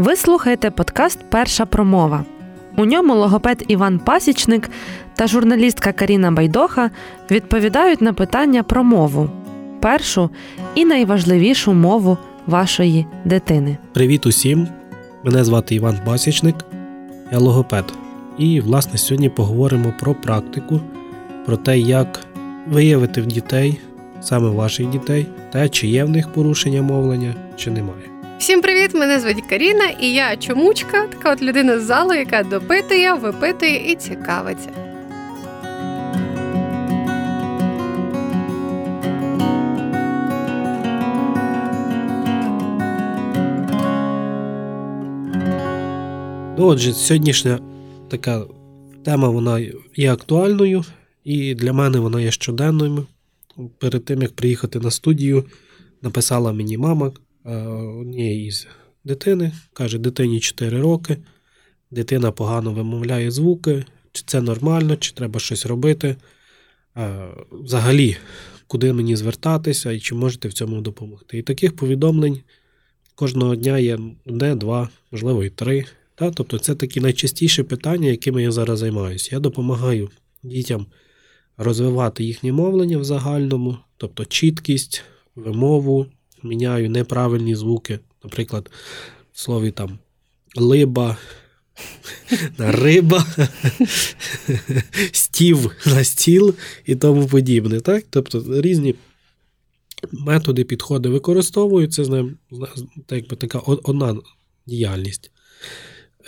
Ви слухаєте подкаст Перша промова. У ньому логопед Іван Пасічник та журналістка Каріна Байдоха відповідають на питання про мову першу і найважливішу мову вашої дитини. Привіт усім! Мене звати Іван Пасічник, я логопед. І, власне, сьогодні поговоримо про практику, про те, як виявити в дітей, саме ваших дітей, те, чи є в них порушення мовлення, чи немає. Всім привіт! Мене звуть Каріна, і я чомучка, така от людина з залу, яка допитує, випитує і цікавиться. Ну, отже, сьогоднішня така тема вона є актуальною, і для мене вона є щоденною. Перед тим як приїхати на студію, написала мені мама однієї з дитини. Каже, дитині 4 роки, дитина погано вимовляє звуки, чи це нормально, чи треба щось робити. Е, взагалі, куди мені звертатися і чи можете в цьому допомогти. І таких повідомлень кожного дня є одне, два, можливо, і три. Та? Тобто це такі найчастіші питання, якими я зараз займаюся. Я допомагаю дітям розвивати їхнє мовлення в загальному, тобто чіткість, вимову, міняю неправильні звуки, наприклад, в слові там либа, риба, стів на стіл і тому подібне. Так? Тобто різні методи, підходи використовуються ним, так би така одна діяльність.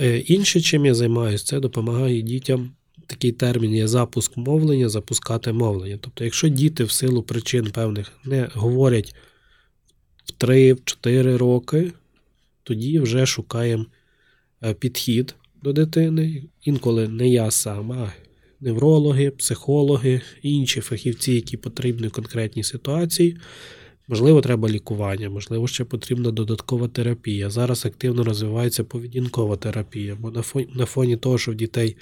Е, інше, чим я займаюся, це допомагає дітям. Такий термін є запуск мовлення, запускати мовлення. Тобто, якщо діти в силу причин певних не говорять в 3-4 роки, тоді вже шукаємо е, підхід до дитини. Інколи не я сам, а неврологи, психологи, інші фахівці, які потрібні в конкретній ситуації. Можливо, треба лікування, можливо, ще потрібна додаткова терапія. Зараз активно розвивається поведінкова терапія, бо на фоні, на фоні того, що в дітей,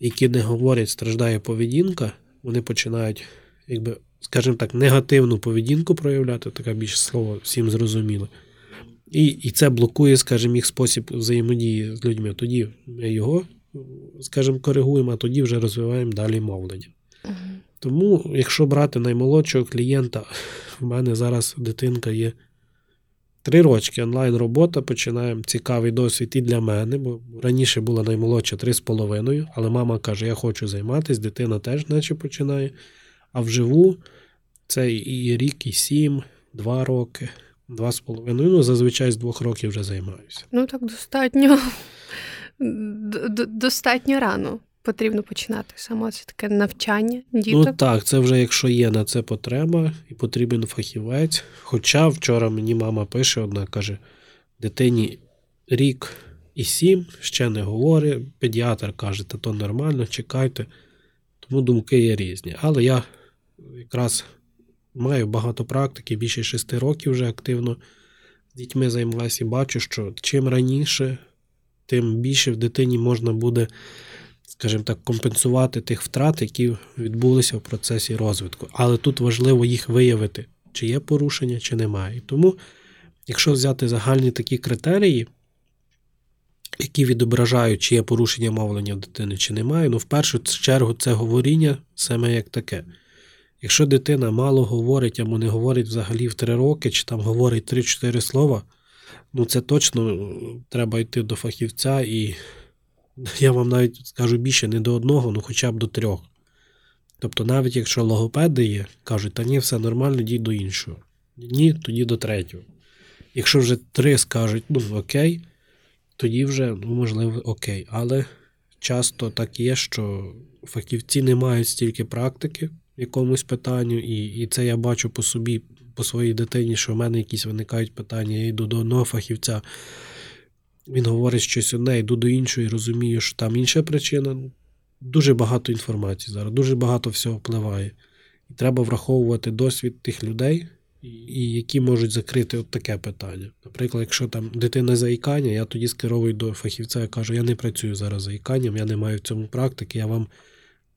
які не говорять, страждає поведінка, вони починають, якби, скажімо так, негативну поведінку проявляти, таке більше слово всім зрозуміло. І і це блокує, скажімо, їх спосіб взаємодії з людьми. Тоді ми його, скажімо, коригуємо, а тоді вже розвиваємо далі мовлення. Тому, якщо брати наймолодшого клієнта, в мене зараз дитинка є три рочки онлайн-робота, починаємо цікавий досвід і для мене, бо раніше була наймолодша три з половиною, але мама каже, я хочу займатися, дитина теж наче починає. А вживу це і рік, і сім, два роки, два з половиною. Ну, зазвичай з двох років вже займаюся. Ну так достатньо достатньо рано потрібно починати саме це таке навчання діток? Ну так, це вже якщо є на це потреба і потрібен фахівець. Хоча вчора мені мама пише, одна каже: дитині рік і сім, ще не говорить. Педіатр каже, та то нормально, чекайте. Тому думки є різні. Але я якраз маю багато практики, більше шести років вже активно з дітьми займаюся і бачу, що чим раніше, тим більше в дитині можна буде скажімо так, компенсувати тих втрат, які відбулися в процесі розвитку. Але тут важливо їх виявити, чи є порушення, чи немає. І тому, якщо взяти загальні такі критерії, які відображають, чи є порушення мовлення в дитини, чи немає, ну в першу чергу це говоріння саме як таке. Якщо дитина мало говорить або не говорить взагалі в три роки, чи там говорить 3-4 слова, ну це точно треба йти до фахівця і я вам навіть скажу більше не до одного, ну хоча б до трьох. Тобто, навіть якщо логопеди є, кажуть, та ні, все нормально, йдіть до іншого. Ні, тоді до третього. Якщо вже три скажуть, ну окей, тоді вже, ну, можливо, окей. Але часто так є, що фахівці не мають стільки практики в якомусь питанню, і і це я бачу по собі, по своїй дитині, що в мене якісь виникають питання, я йду до одного фахівця. Він говорить щось одне, йду до іншої, розумію, що там інша причина. Дуже багато інформації зараз, дуже багато всього впливає. І треба враховувати досвід тих людей, і які можуть закрити от таке питання. Наприклад, якщо там дитина заїкання, я тоді скеровую до фахівця і кажу, я не працюю зараз заїканням, я не маю в цьому практики, я вам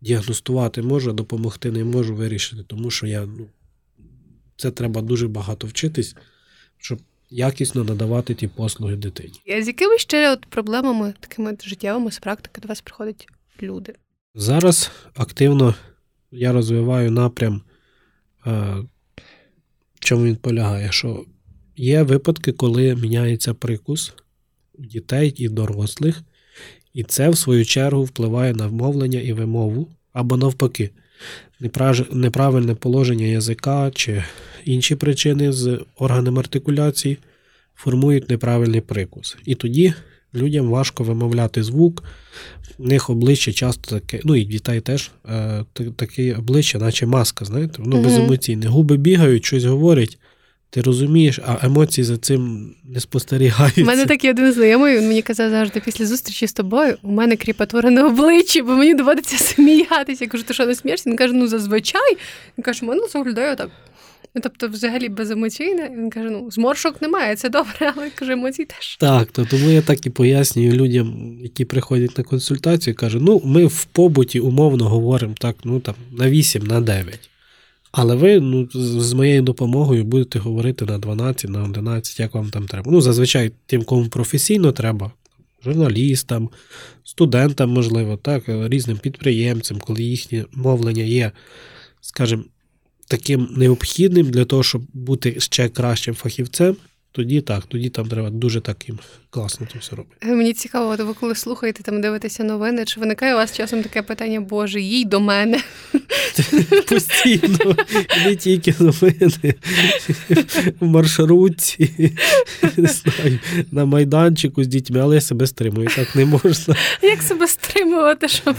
діагностувати можу, а допомогти не можу вирішити, тому що я, ну, це треба дуже багато вчитись, щоб якісно надавати ті послуги дитині. А з якими ще от проблемами, такими життєвими з практики до вас приходять люди? Зараз активно я розвиваю напрям, е, в чому він полягає, що є випадки, коли міняється прикус у дітей і дорослих, і це, в свою чергу, впливає на вмовлення і вимову, або навпаки, неправильне положення язика чи інші причини з органами артикуляції формують неправильний прикус. І тоді людям важко вимовляти звук, в них обличчя часто таке, ну і дітей теж е, таке обличчя, наче маска, знаєте, воно угу. беземоційне. Губи бігають, щось говорять. Ти розумієш, а емоції за цим не спостерігаються. У мене такий один знайомий, він мені казав завжди після зустрічі з тобою, у мене кріпатура на обличчі, бо мені доводиться сміятися. Я кажу, ти що не смієшся? Він каже, ну зазвичай. Він каже, мене заглядає так. Ну, тобто, взагалі беземоційне. Він каже: ну, зморшок немає, це добре, але каже, емоцій теж. Так, то тому я так і пояснюю людям, які приходять на консультацію, кажу: ну, ми в побуті умовно говоримо так, ну там на 8, на 9. Але ви ну, з моєю допомогою будете говорити на 12, на 11, як вам там треба. Ну, зазвичай, тим, кому професійно треба, журналістам, студентам, можливо, так, різним підприємцям, коли їхнє мовлення є, скажімо, таким необхідним для того, щоб бути ще кращим фахівцем, тоді так, тоді там треба дуже таким класно це все робити. Мені цікаво, ви коли слухаєте там, дивитеся новини, чи виникає у вас часом таке питання, Боже, їй до мене? Постійно, не тільки новини в маршрутці, не знаю, на майданчику з дітьми, але я себе стримую, так не можна. Як себе стримувати, щоб.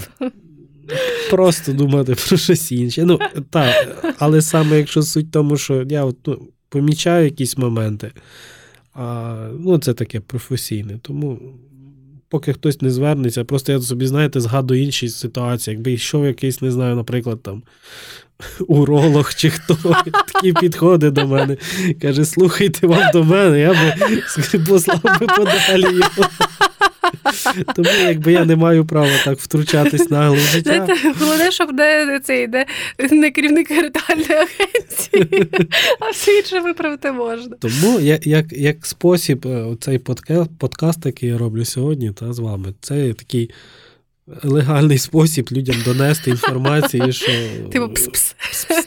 Просто думати про щось інше. Ну, так, Але саме якщо суть тому, що я от, ну, помічаю якісь моменти, а, ну, це таке професійне. Тому поки хтось не звернеться, просто я собі, знаєте, згадую інші ситуації. Якби йшов якийсь, не знаю, наприклад, там уролог чи хто такі підходить до мене. Каже, слухайте вам до мене, я би послав би подалі його. Тому якби я не маю права так втручатись в життя. Головне, щоб не цей де не керівник ритуальної агенції, а все інше виправити можна. Тому як як, як спосіб, е, цей подкаст, подкаст, який я роблю сьогодні, та з вами, це такий. Легальний спосіб людям донести інформацію, що Типу пс-пс.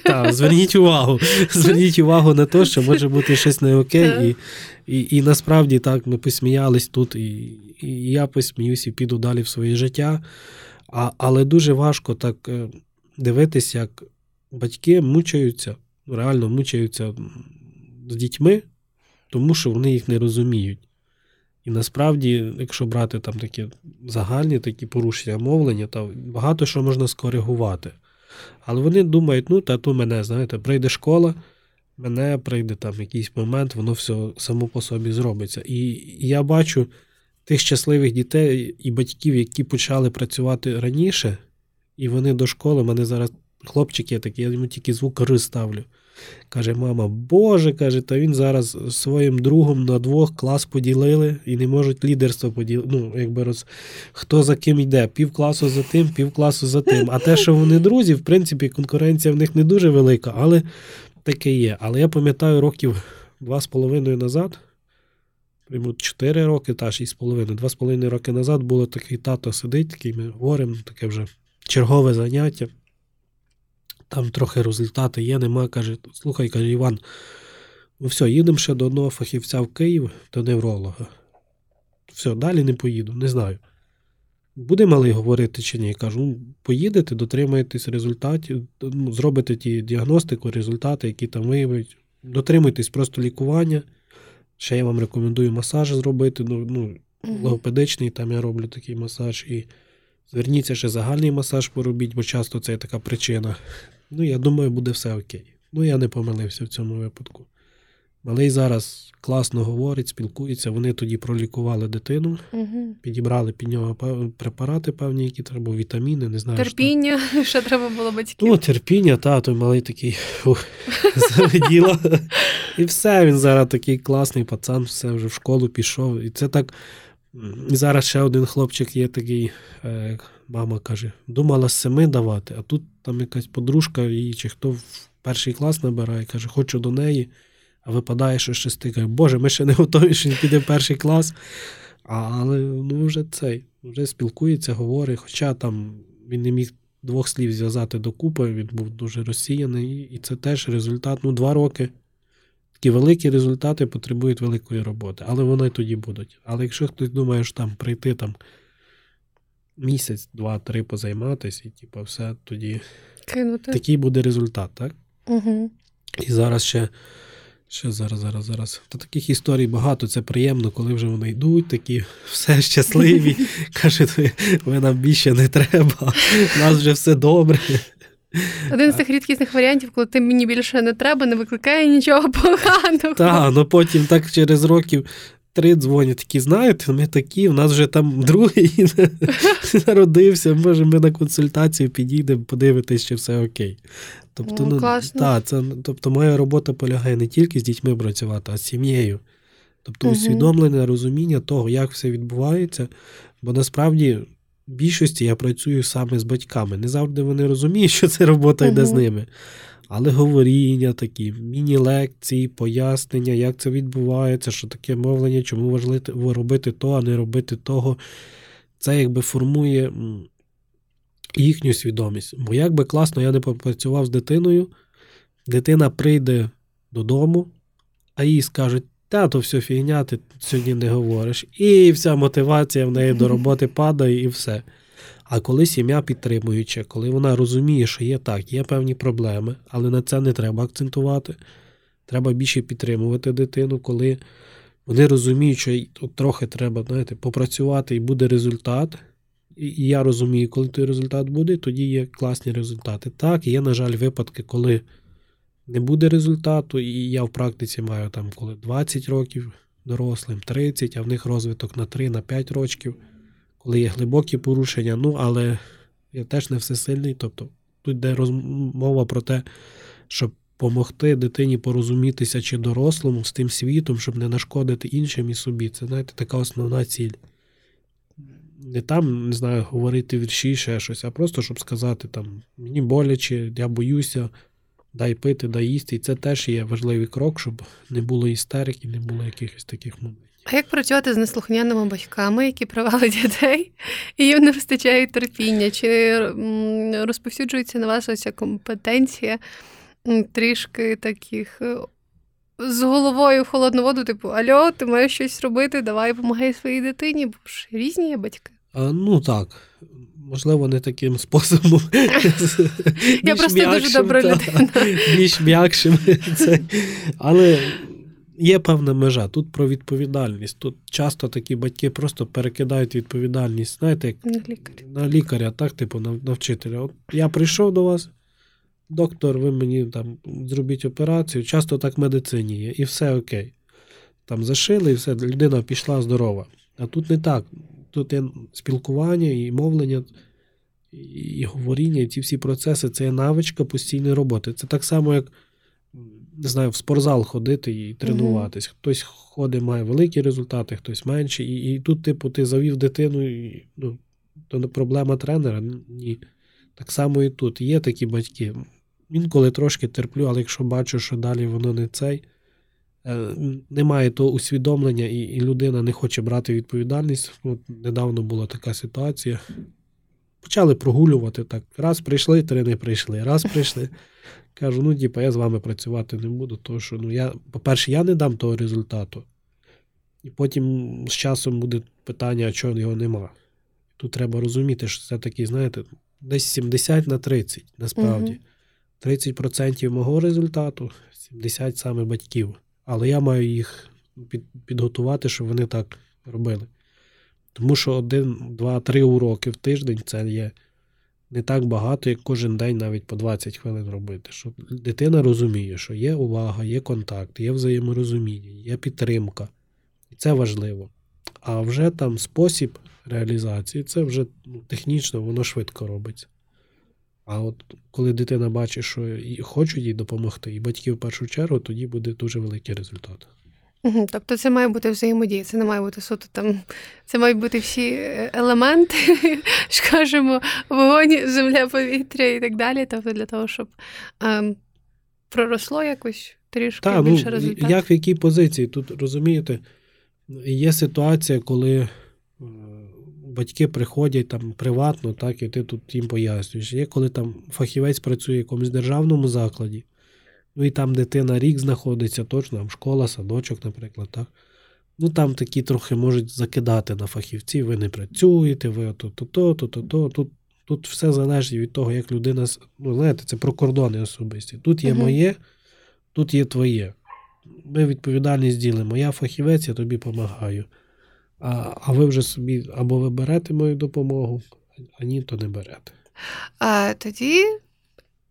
Так, зверніть увагу. Зверніть увагу на те, що може бути щось не окей, і і, і насправді так ми посміялись тут, і і я посміюсь і піду далі в своє життя. А, Але дуже важко так е, дивитися, як батьки мучаються, реально мучаються з дітьми, тому що вони їх не розуміють. І насправді, якщо брати там такі загальні такі порушення мовлення, то багато що можна скоригувати. Але вони думають, ну, та то мене, знаєте, прийде школа, мене прийде там якийсь момент, воно все само по собі зробиться. І я бачу тих щасливих дітей і батьків, які почали працювати раніше, і вони до школи, мене зараз хлопчик є такий, я йому тільки звук Р ставлю. Каже, мама, Боже, каже, та він зараз своїм другом на двох клас поділили і не можуть лідерство поділити. Ну, якби роз... Хто за ким йде? Пів класу за тим, пів класу за тим. А те, що вони друзі, в принципі, конкуренція в них не дуже велика, але таке є. Але я пам'ятаю років два з половиною назад. Йому 4 роки, та 6,5. Два з половиною роки назад було такий тато сидить, такий ми говоримо, таке вже чергове заняття. Там трохи результати є, нема. Каже, слухай, каже, Іван, ну все, їдемо ще до одного фахівця в Київ до невролога. Все, далі не поїду, не знаю. Буде малий говорити чи ні? Кажу, ну, поїдете, дотримаєтесь результатів, ну, зробите ті діагностику, результати, які там виявить. Дотримуйтесь просто лікування. Ще я вам рекомендую масаж зробити. Ну, ну логопедичний, там я роблю такий масаж. І зверніться ще загальний масаж поробіть, бо часто це така причина. Ну, я думаю, буде все окей. Ну, я не помилився в цьому випадку. Малий зараз класно говорить, спілкується. Вони тоді пролікували дитину, угу. підібрали під нього препарати певні, які треба, вітаміни, не знаю. Терпіння, що, що треба було батьків. Ну, терпіння, та, той малий такий заведіло. І все, він зараз такий класний пацан, все вже в школу пішов. І це так. І зараз ще один хлопчик є такий, е, мама каже, думала семи давати, а тут там якась подружка її чи хто в перший клас набирає, каже, хочу до неї а випадає, що шести каже, Боже, ми ще не готові, що він піде в перший клас. Але ну, вже цей, вже спілкується, говорить, хоча там він не міг двох слів зв'язати докупи, він був дуже розсіяний, і це теж результат. Ну, два роки. Такі великі результати потребують великої роботи, але вони тоді будуть. Але якщо хтось думає, що там прийти там місяць, два-три позайматися, і типу, все тоді Кинути. такий буде результат, так? Угу. І зараз ще. Ще зараз, зараз, зараз. Та таких історій багато, це приємно, коли вже вони йдуть, такі все щасливі. Кажуть, ви нам більше не треба, у нас вже все добре. Один з тих рідкісних варіантів, коли ти мені більше не треба, не викликає нічого поганого. Так, ну потім так через років три дзвонять, такі, знаєте, ми такі, у нас вже там другий народився, може, ми на консультацію підійдемо, подивитись, чи все окей. Тобто, ну, класно. та, це, тобто моя робота полягає не тільки з дітьми працювати, а з сім'єю. Тобто Мгм. усвідомлення, розуміння того, як все відбувається. Бо насправді в більшості я працюю саме з батьками. Не завжди вони розуміють, що це робота йде з ними. Але говоріння такі, міні-лекції, пояснення, як це відбувається, що таке мовлення, чому важливо робити то, а не робити того. Це якби формує їхню свідомість. Бо як би класно я не попрацював з дитиною, дитина прийде додому, а їй скажуть, та то все фігня, ти сьогодні не говориш. І вся мотивація в неї до роботи падає, і все. А коли сім'я підтримуюча, коли вона розуміє, що є так, є певні проблеми, але на це не треба акцентувати. Треба більше підтримувати дитину, коли вони розуміють, що тут трохи треба знаєте, попрацювати і буде результат. І і я розумію, коли той результат буде, тоді є класні результати. Так, є, на жаль, випадки, коли не буде результату, і я в практиці маю там коли 20 років дорослим, 30, а в них розвиток на 3, на 5 років, коли є глибокі порушення. Ну, але я теж не всесильний. Тобто тут йде розмова про те, щоб допомогти дитині порозумітися чи дорослому з тим світом, щоб не нашкодити іншим і собі. Це, знаєте, така основна ціль. Не там, не знаю, говорити вірші, ще щось, а просто щоб сказати, там, мені боляче, я боюся, дай пити, дай їсти. І це теж є важливий крок, щоб не було істерики, не було якихось таких моментів. А як працювати з неслухняними батьками, які привели дітей, і їм не вистачає терпіння? Чи розповсюджується на вас оця компетенція трішки таких е, з головою в холодну воду, типу, Альо, ти маєш щось робити, давай допомагай своїй дитині, бо ж різні є батьки. Ну так, можливо, не таким способом. Я просто дуже добра людина. Більш м'якшим. Але є певна межа. Тут про відповідальність. Тут часто такі батьки просто перекидають відповідальність, знаєте, як На лікаря. на лікаря, так, типу, на, на вчителя. От я прийшов до вас, доктор, ви мені там зробіть операцію. Часто так в медицині є, і все окей. Там зашили, і все, людина пішла здорова. А тут не так. Тут є спілкування і мовлення, і, говоріння, і ці всі процеси це є навичка постійної роботи. Це так само, як не знаю, в спортзал ходити і тренуватись. Хтось ходить, має великі результати, хтось менші. І, і тут, типу, ти завів дитину, і, ну, то не проблема тренера. Ні. Так само і тут. Є такі батьки. Інколи трошки терплю, але якщо бачу, що далі воно не цей, немає того усвідомлення, і, і людина не хоче брати відповідальність. От недавно була така ситуація. Почали прогулювати так. Раз прийшли, три не прийшли, раз прийшли. Кажу, ну, типа, я з вами працювати не буду, тому що, ну, я, по-перше, я не дам того результату. І потім з часом буде питання, а чого його нема. Тут треба розуміти, що це такий, знаєте, десь 70 на 30, насправді. 30% мого результату, 70 саме батьків. Але я маю їх під, підготувати, щоб вони так робили. Тому що один, два, три уроки в тиждень це є не так багато, як кожен день навіть по 20 хвилин робити. Щоб дитина розуміє, що є увага, є контакт, є взаєморозуміння, є підтримка. І це важливо. А вже там спосіб реалізації, це вже ну, технічно, воно швидко робиться. А от коли дитина бачить, що і хочуть їй допомогти, і батьки в першу чергу, тоді буде дуже великий результат. Угу, тобто це має бути взаємодія, це не має бути суто там, це мають бути всі е, елементи, скажімо, вогонь, земля, повітря і так далі. Тобто для того, щоб ем, проросло якось трішки Та, ну, більше результат. як в якій позиції? Тут розумієте, є ситуація, коли батьки приходять там приватно, так, і ти тут їм пояснюєш. Є коли там фахівець працює в якомусь державному закладі, ну і там дитина рік знаходиться, точно, там школа, садочок, наприклад, так. Ну там такі трохи можуть закидати на фахівців, ви не працюєте, ви то-то, то-то, Тут тут все залежить від того, як людина. Ну, знаєте, це про кордони особисті. Тут є моє, тут є твоє. Ми відповідальність ділимо. Я фахівець, я тобі допомагаю. А, а ви вже собі або ви берете мою допомогу, а ні, то не берете. А, тоді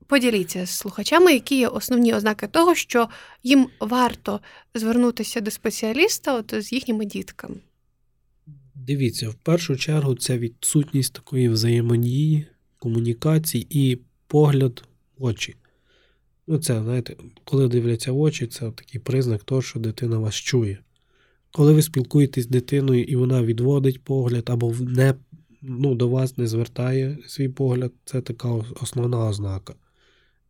поділіться з слухачами, які є основні ознаки того, що їм варто звернутися до спеціаліста от, з їхніми дітками. Дивіться, в першу чергу це відсутність такої взаємодії, комунікації і погляд в очі. Ну, це, знаєте, коли дивляться в очі, це такий признак того, що дитина вас чує. Коли ви спілкуєтесь з дитиною і вона відводить погляд або не, ну, до вас не звертає свій погляд, це така основна ознака.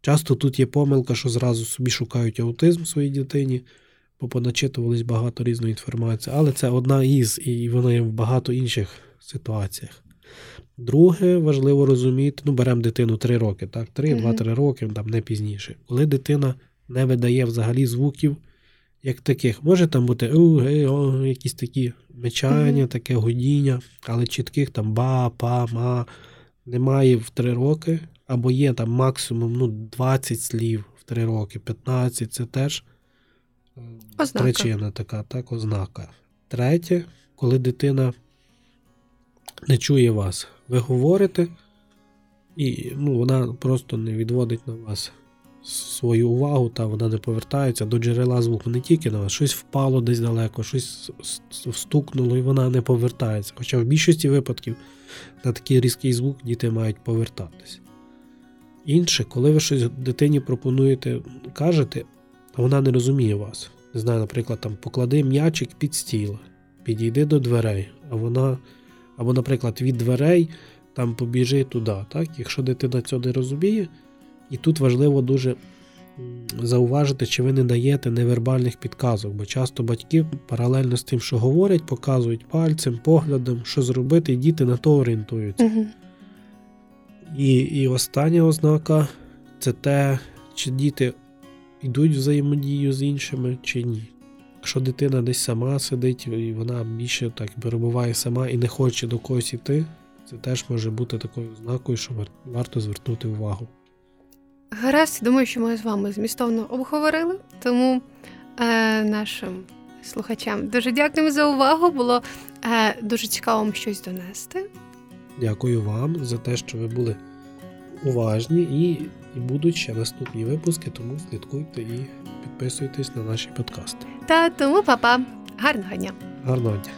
Часто тут є помилка, що зразу собі шукають аутизм в своїй дитині, бо поначитувались багато різної інформації, але це одна із, і вона є в багато інших ситуаціях. Друге, важливо розуміти, ну, беремо дитину 3 роки, так, 3-2-3 роки, там не пізніше. Коли дитина не видає взагалі звуків, як таких, може там бути у, гей, о, якісь такі мечання, таке гудіння, але чітких там ба, па, ма немає в 3 роки, або є там максимум ну, 20 слів в 3 роки, 15 це теж е, Ознака. причина така, так, ознака. Третє, коли дитина не чує вас, ви говорите, і ну, вона просто не відводить на вас свою увагу, та вона не повертається до джерела звуку не тільки на вас, щось впало десь далеко, щось с- с- стукнуло, і вона не повертається. Хоча в більшості випадків на такий різкий звук діти мають повертатися. Інше, коли ви щось дитині пропонуєте, кажете, а вона не розуміє вас. Не знаю, наприклад, там поклади м'ячик під стіл, підійди до дверей, а вона, або, наприклад, від дверей там побіжи туди. Так? Якщо дитина цього не розуміє, і тут важливо дуже зауважити, чи ви не даєте невербальних підказок, бо часто батьки паралельно з тим, що говорять, показують пальцем, поглядом, що зробити, і діти на то орієнтуються. Угу. І, і остання ознака це те, чи діти йдуть взаємодію з іншими, чи ні. Якщо дитина десь сама сидить, і вона більше так перебуває сама і не хоче до когось іти, це теж може бути такою ознакою, що варто звернути увагу. Гаразд, думаю, що ми з вами змістовно обговорили, тому е, нашим слухачам дуже дякуємо за увагу. Було е, дуже цікаво вам щось донести. Дякую вам за те, що ви були уважні і, і будуть ще наступні випуски, тому слідкуйте і підписуйтесь на наші подкасти. Та тому, папа, гарного дня! Гарного дня!